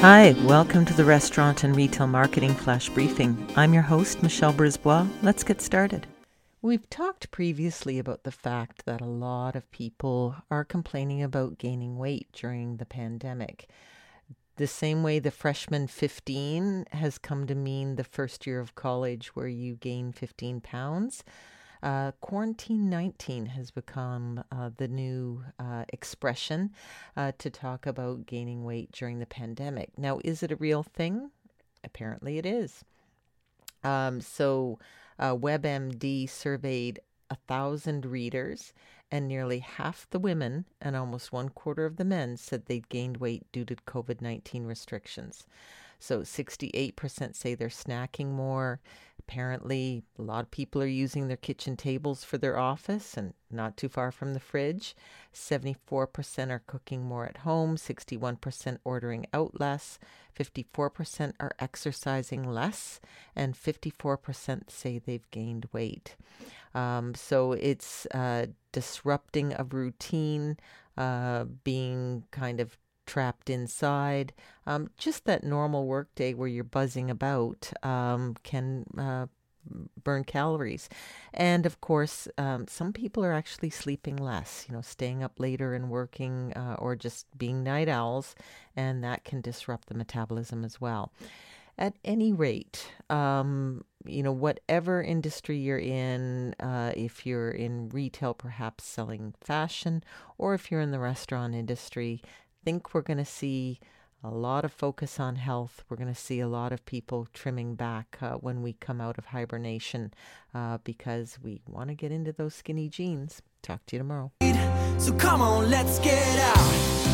Hi, welcome to the Restaurant and Retail Marketing Flash Briefing. I'm your host, Michelle Brisbois. Let's get started. We've talked previously about the fact that a lot of people are complaining about gaining weight during the pandemic. The same way the freshman 15 has come to mean the first year of college where you gain 15 pounds. Uh, quarantine 19 has become uh, the new uh, expression uh, to talk about gaining weight during the pandemic. Now, is it a real thing? Apparently, it is. Um, so, uh, WebMD surveyed a thousand readers, and nearly half the women and almost one quarter of the men said they'd gained weight due to COVID 19 restrictions. So 68% say they're snacking more. Apparently, a lot of people are using their kitchen tables for their office and not too far from the fridge. 74% are cooking more at home, 61% ordering out less, 54% are exercising less, and 54% say they've gained weight. Um, so it's uh, disrupting a routine, uh, being kind of trapped inside. Um, just that normal workday where you're buzzing about um, can uh, burn calories. And of course, um, some people are actually sleeping less, you know, staying up later and working uh, or just being night owls, and that can disrupt the metabolism as well. At any rate, um, you know, whatever industry you're in, uh, if you're in retail, perhaps selling fashion, or if you're in the restaurant industry, think we're going to see a lot of focus on health. We're going to see a lot of people trimming back uh, when we come out of hibernation uh, because we want to get into those skinny jeans. Talk to you tomorrow. So come on, let's get out.